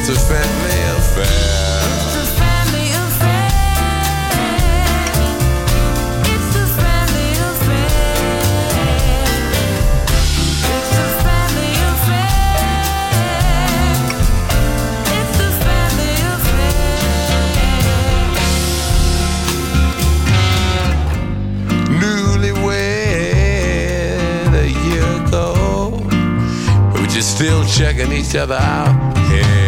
It's a family affair. still checking each other out. Yeah.